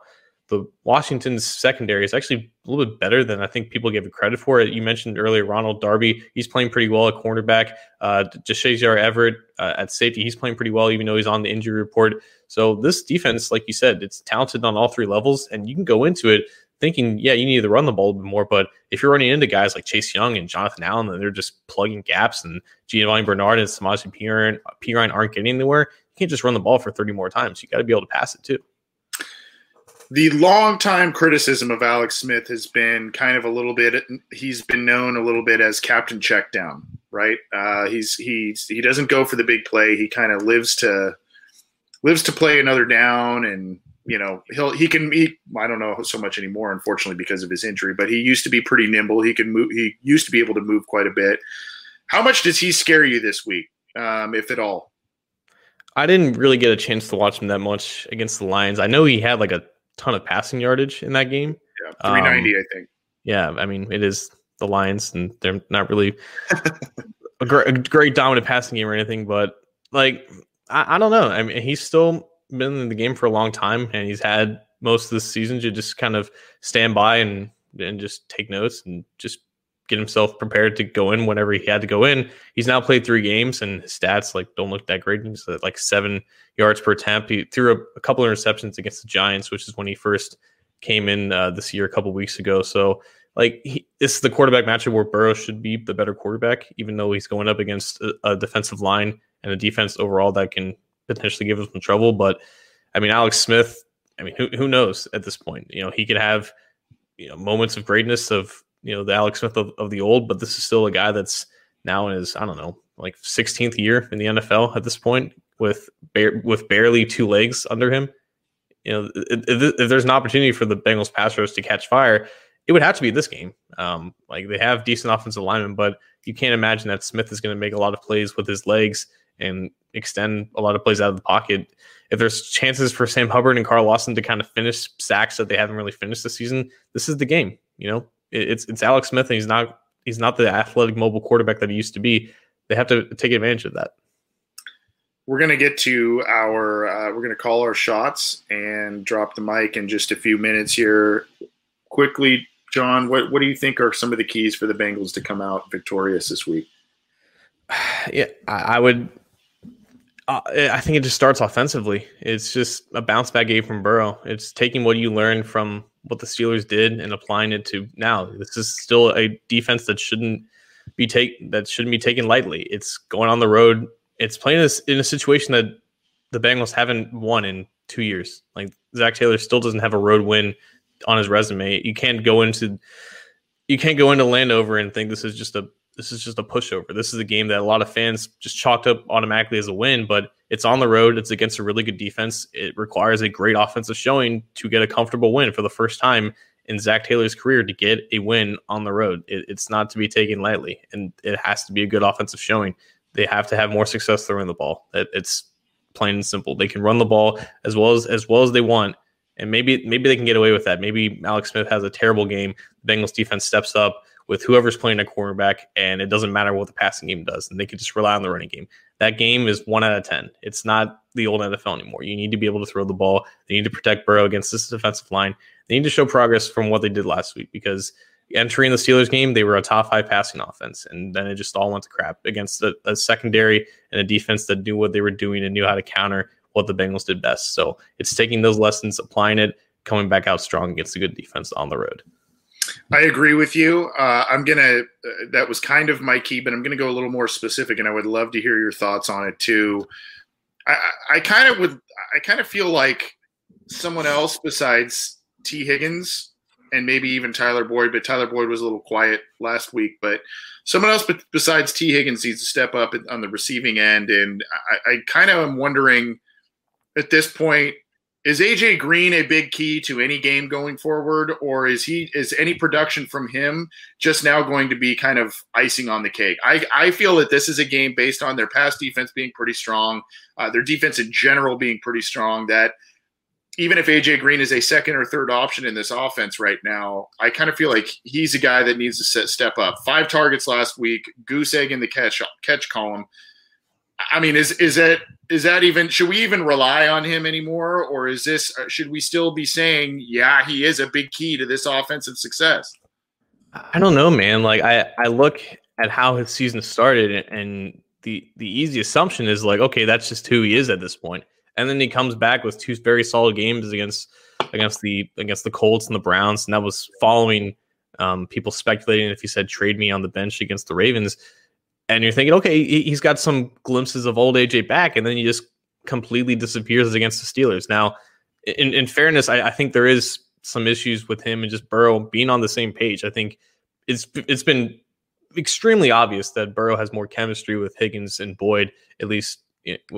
the Washington's secondary is actually a little bit better than I think people give it credit for. You mentioned earlier Ronald Darby, he's playing pretty well at cornerback. Uh, Deshazor Everett uh, at safety, he's playing pretty well, even though he's on the injury report. So this defense, like you said, it's talented on all three levels, and you can go into it thinking, yeah, you need to run the ball a bit more. But if you're running into guys like Chase Young and Jonathan Allen, and they're just plugging gaps, and Giovani Bernard and Samaje Perine, Perine aren't getting anywhere, you can't just run the ball for 30 more times. You got to be able to pass it too. The longtime criticism of Alex Smith has been kind of a little bit. He's been known a little bit as Captain Checkdown, right? Uh, he's he's he doesn't go for the big play. He kind of lives to lives to play another down, and you know he'll he can he I don't know so much anymore, unfortunately, because of his injury. But he used to be pretty nimble. He can move. He used to be able to move quite a bit. How much does he scare you this week, um, if at all? I didn't really get a chance to watch him that much against the Lions. I know he had like a ton of passing yardage in that game. Yeah, three ninety, I think. Yeah, I mean it is the Lions, and they're not really a, great, a great dominant passing game or anything. But like, I, I don't know. I mean, he's still been in the game for a long time, and he's had most of the season to just kind of stand by and and just take notes and just get himself prepared to go in whenever he had to go in. He's now played three games, and his stats like don't look that great. He's at like seven yards per attempt. He threw a, a couple interceptions against the Giants, which is when he first came in uh, this year a couple weeks ago. So like he, this is the quarterback matchup where Burrow should be the better quarterback, even though he's going up against a, a defensive line and a defense overall that can potentially give him some trouble. But I mean, Alex Smith, I mean, who who knows at this point? You know, he could have you know moments of greatness of you know the Alex Smith of, of the old, but this is still a guy that's now in his I don't know like 16th year in the NFL at this point with with barely two legs under him. You know, if, if, there's an opportunity for the Bengals pass rush to catch fire, it would have to be this game. Um, like they have decent offensive linemen, but you can't imagine that Smith is going to make a lot of plays with his legs and extend a lot of plays out of the pocket. If there's chances for Sam Hubbard and Carl Lawson to kind of finish sacks that they haven't really finished this season, this is the game. You know, it's it's Alex Smith, and he's not he's not the athletic mobile quarterback that he used to be. They have to take advantage of that. We're gonna get to our uh, we're gonna call our shots and drop the mic in just a few minutes here. Quickly, John, what, what do you think are some of the keys for the Bengals to come out victorious this week? Yeah, I, would. Uh, I think it just starts offensively. It's just a bounce back game from Burrow. It's taking what you learned from what the Steelers did and applying it to now. This is still a defense that shouldn't be take that shouldn't be taken lightly. It's going on the road. It's playing this in a situation that the Bengals haven't won in two years. Like Zac Taylor still doesn't have a road win on his resume. You can't go into you can't go into Landover and think this is just a this is just a pushover. This is a game that a lot of fans just chalked up automatically as a win, but it's on the road. It's against a really good defense. It requires a great offensive showing to get a comfortable win for the first time in Zac Taylor's career to get a win on the road. It, it's not to be taken lightly, and it has to be a good offensive showing. They have to have more success throwing the ball. It, it's plain and simple. They can run the ball as well as as well as they want and maybe maybe they can get away with that. Maybe Alex Smith has a terrible game. The Bengals defense steps up with whoever's playing a cornerback, and it doesn't matter what the passing game does, and they can just rely on the running game. That game is one out of ten. It's not the old NFL anymore. You need to be able to throw the ball. They need to protect Burrow against this defensive line. They need to show progress from what they did last week because entering the Steelers game, they were a top five passing offense, and then it just all went to crap against a, a secondary and a defense that knew what they were doing and knew how to counter what the Bengals did best. So it's taking those lessons, applying it, coming back out strong against a good defense on the road. I agree with you. Uh, I'm gonna. Uh, that was kind of my key, but I'm gonna go a little more specific, and I would love to hear your thoughts on it too. I, I kind of would. I kind of feel like someone else besides Tee Higgins and maybe even Tyler Boyd, but Tyler Boyd was a little quiet last week. But someone else besides Tee Higgins needs to step up on the receiving end, and I, I kind of am wondering at this point is AJ Green a big key to any game going forward, or is he is any production from him just now going to be kind of icing on the cake? I, I feel that this is a game based on their past defense being pretty strong, uh, their defense in general being pretty strong. That even if AJ Green is a second or third option in this offense right now, I kind of feel like he's a guy that needs to set, step up. Five targets last week, goose egg in the catch catch column. I mean, is is that is that even should we even rely on him anymore, or is this uh, should we still be saying, yeah, he is a big key to this offensive success? I don't know, man. Like I I look at how his season started, and the the easy assumption is like, okay, that's just who he is at this point. And then he comes back with two very solid games against against the against the Colts and the Browns, and that was following um, people speculating if he said trade me on the bench against the Ravens and you're thinking, okay, he's got some glimpses of old AJ back, and then he just completely disappears against the Steelers. Now, in, in fairness, I, I, think there is some issues with him and just Burrow being on the same page. I think it's it's been extremely obvious that Burrow has more chemistry with Higgins and Boyd, at least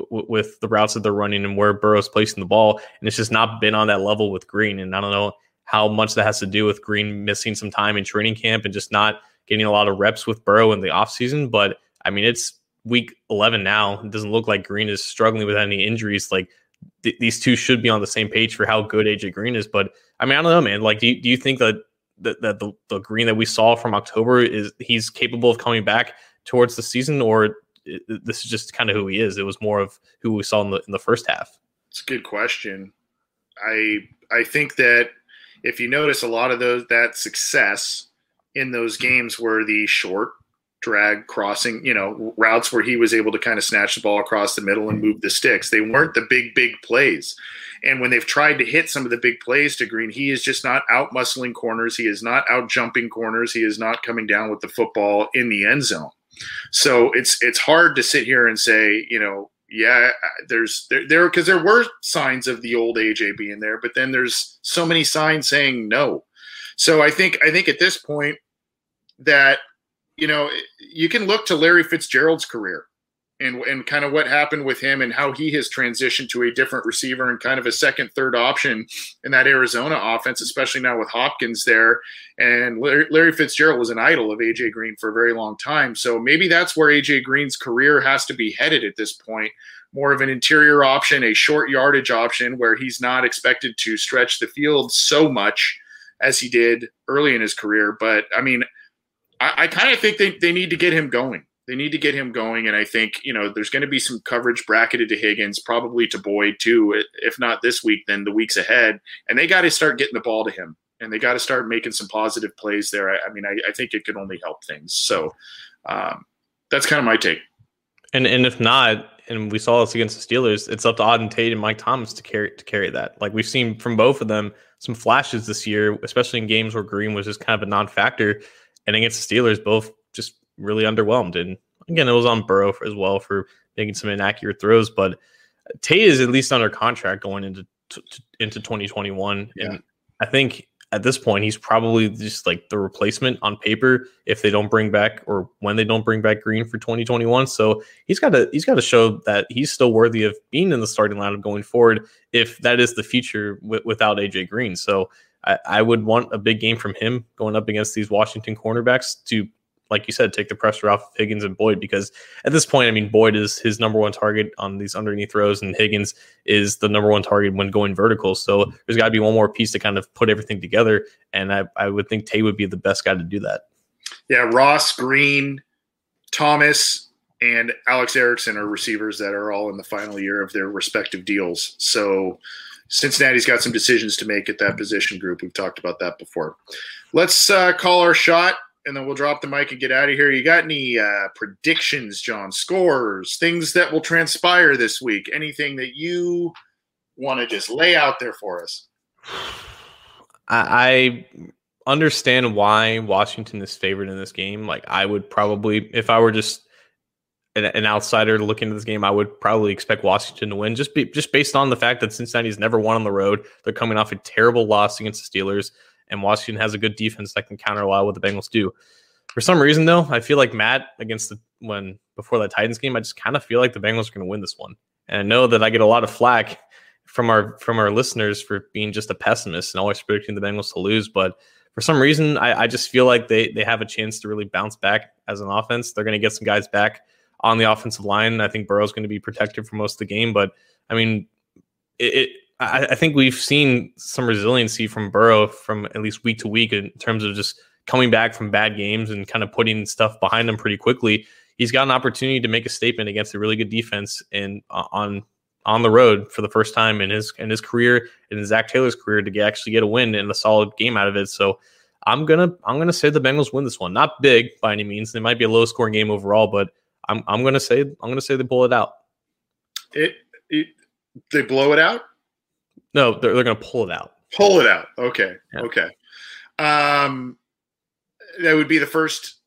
with the routes that they're running and where Burrow's placing the ball, and it's just not been on that level with Green. And I don't know how much that has to do with Green missing some time in training camp and just not getting a lot of reps with Burrow in the offseason. But I mean, it's week 11 now. It doesn't look like Green is struggling with any injuries. Like th- these two should be on the same page for how good AJ Green is. But I mean, I don't know, man. Like, do you, do you think that, that, the, the Green that we saw from October is he's capable of coming back towards the season, or uh, this is just kind of who he is? It was more of who we saw in the in the first half. It's a good question. I I think that if you notice a lot of those that success in those games were the short drag crossing, you know, routes where he was able to kind of snatch the ball across the middle and move the sticks. They weren't the big, big plays. And when they've tried to hit some of the big plays to Green, he is just not out muscling corners. He is not out jumping corners. He is not coming down with the football in the end zone. So it's it's hard to sit here and say, you know, yeah, there's there there because there were signs of the old AJ being there, but then there's so many signs saying no. So I think I think at this point that you know you can look to Larry Fitzgerald's career and and kind of what happened with him and how he has transitioned to a different receiver and kind of a second third option in that Arizona offense especially now with Hopkins there. And Larry, Larry, Fitzgerald was an idol of AJ Green for a very long time. So maybe that's where AJ Green's career has to be headed at this point. More of an interior option a short yardage option where he's not expected to stretch the field so much as he did early in his career but I mean I, I kind of think they, they need to get him going they need to get him going. And I think, you know, there's going to be some coverage bracketed to Higgins, probably to Boyd too, if not this week, then the weeks ahead. And they got to start getting the ball to him and they got to start making some positive plays there. I, I mean, I, I, think it could only help things. So um, that's kind of my take. And and if not, and we saw this against the Steelers, it's up to Auden Tate and Mike Thomas to carry to carry that. Like we've seen from both of them some flashes this year, especially in games where Green was just kind of a non-factor, and against the Steelers, both just really underwhelmed. And again, it was on Burrow for, as well for making some inaccurate throws. But Tate is at least under contract going into t- into 2021, yeah. and I think at this point he's probably just like the replacement on paper if they don't bring back or when they don't bring back Green for 2021. So he's got to he's got to show that he's still worthy of being in the starting lineup going forward if that is the future w- without AJ Green. So. I, I would want a big game from him going up against these Washington cornerbacks to like you said, take the pressure off of Higgins and Boyd because at this point, I mean, Boyd is his number one target on these underneath throws, and Higgins is the number one target when going vertical. So there's got to be one more piece to kind of put everything together, and I, I would think Tay would be the best guy to do that. Yeah, Ross Green, Thomas, and Alex Erickson are receivers that are all in the final year of their respective deals. So Cincinnati's got some decisions to make at that position group. We've talked about that before. Let's uh, call our shot and then we'll drop the mic and get out of here. You got any uh, predictions, John? Scores, things that will transpire this week? Anything that you want to just lay out there for us? I understand why Washington is favored in this game. Like, I would probably, if I were just an, an outsider looking at this game, I would probably expect Washington to win, just be, just based on the fact that Cincinnati's never won on the road. They're coming off a terrible loss against the Steelers and Washington has a good defense that can counter a lot of what the Bengals do. For some reason, though, I feel like Matt against the when before that Titans game, I just kind of feel like the Bengals are going to win this one. And I know that I get a lot of flack from our from our listeners for being just a pessimist and always predicting the Bengals to lose, but for some reason, I, I just feel like they they have a chance to really bounce back as an offense. They're going to get some guys back on the offensive line. I think Burrow's going to be protected for most of the game, but I mean, it, it I, I, think we've seen some resiliency from Burrow from at least week to week in terms of just coming back from bad games and kind of putting stuff behind him pretty quickly. He's got an opportunity to make a statement against a really good defense and uh, on on the road for the first time in his in his career in Zac Taylor's career to get, actually get a win and a solid game out of it. So I'm gonna I'm gonna say the Bengals win this one. Not big by any means. It might be a low scoring game overall, but I'm I'm gonna say I'm gonna say they pull it out. It, it they blow it out. No, they're, they're going to pull it out. Pull it out. Okay. Yeah. Okay. Um, that would be the first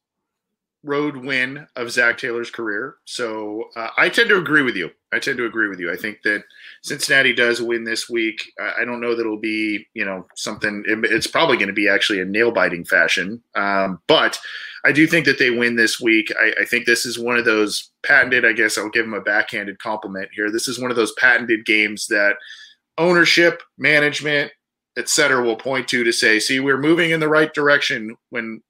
road win of Zac Taylor's career. So uh, I tend to agree with you. I tend to agree with you. I think that Cincinnati does win this week. I don't know that it'll be, you know, something. It's probably going to be actually a nail biting fashion. Um, but I do think that they win this week. I, I, think this is one of those patented. I guess I'll give them a backhanded compliment here. This is one of those patented games that ownership, management, et cetera, will point to to say, see, we're moving in the right direction when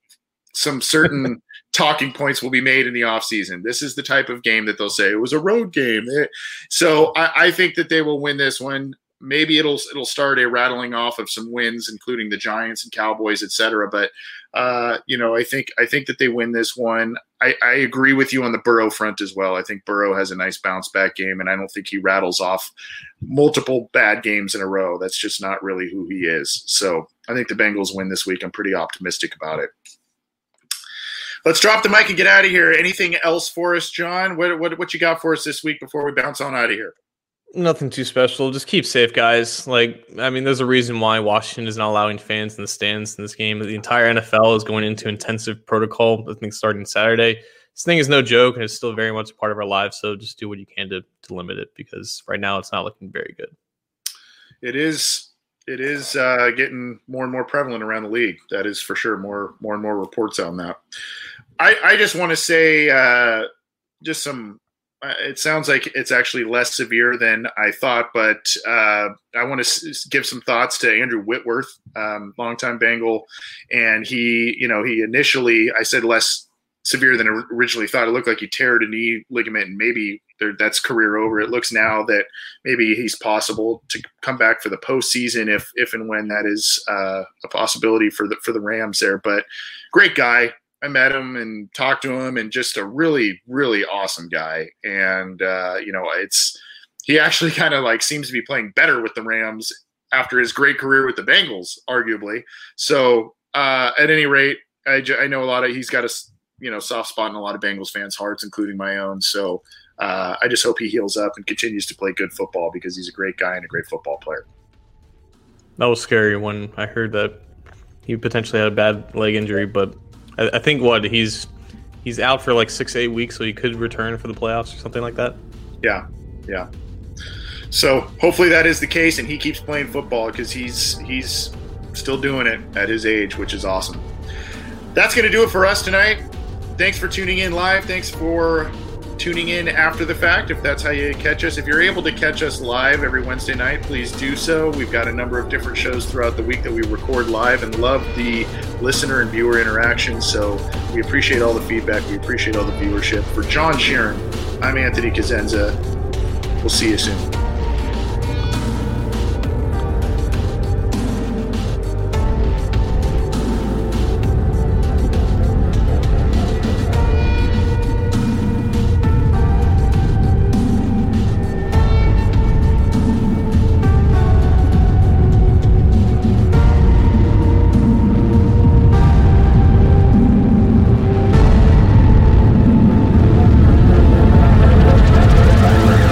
some certain talking points will be made in the offseason. This is the type of game that they'll say it was a road game. Eh, so I, I think that they will win this one maybe it'll it'll start a rattling off of some wins, including the Giants and Cowboys, et cetera. But uh, you know, I think I think that they win this one. I, I agree with you on the Burrow front as well. I think Burrow has a nice bounce back game, and I don't think he rattles off multiple bad games in a row. That's just not really who he is. So I think the Bengals win this week. I'm pretty optimistic about it. Let's drop the mic and get out of here. Anything else for us, John? What what what you got for us this week before we bounce on out of here? Nothing too special. Just keep safe, guys. Like, I mean, there's a reason why Washington is not allowing fans in the stands in this game. The entire NFL is going into intensive protocol. I think starting Saturday. This thing is no joke, and it's still very much a part of our lives. So just do what you can to to limit it because right now it's not looking very good. It is. It is uh, getting more and more prevalent around the league. That is for sure. More, more and more reports on that. I, I just want to say uh, just some it sounds like it's actually less severe than I thought, but uh, I want to s- give some thoughts to Andrew Whitworth, um, longtime Bengal, and he, you know, he initially I said less severe than originally thought. It looked like he teared a knee ligament, and maybe that's career over. It looks now that maybe he's possible to come back for the postseason if if and when that is uh, a possibility for the for the Rams there. But great guy, I met him and talked to him, and just a really, really awesome guy. And uh, you know, it's he actually kind of like seems to be playing better with the Rams after his great career with the Bengals, arguably. So uh, at any rate, I, I know a lot of he's got a you know soft spot in a lot of Bengals fans' hearts, including my own. So uh, I just hope he heals up and continues to play good football because he's a great guy and a great football player. That was scary when I heard that he potentially had a bad leg injury, but I, I think what he's he's out for like six eight weeks, so he could return for the playoffs or something like that. Yeah, yeah. So hopefully that is the case, and he keeps playing football because he's he's still doing it at his age, which is awesome. That's going to do it for us tonight. Thanks for tuning in live. Thanks for tuning in after the fact, if that's how you catch us. If you're able to catch us live every Wednesday night, please do so. We've got a number of different shows throughout the week that we record live and love the listener and viewer interaction. So we appreciate all the feedback. We appreciate all the viewership. For John Sheeran, I'm Anthony Cosenza. We'll see you soon.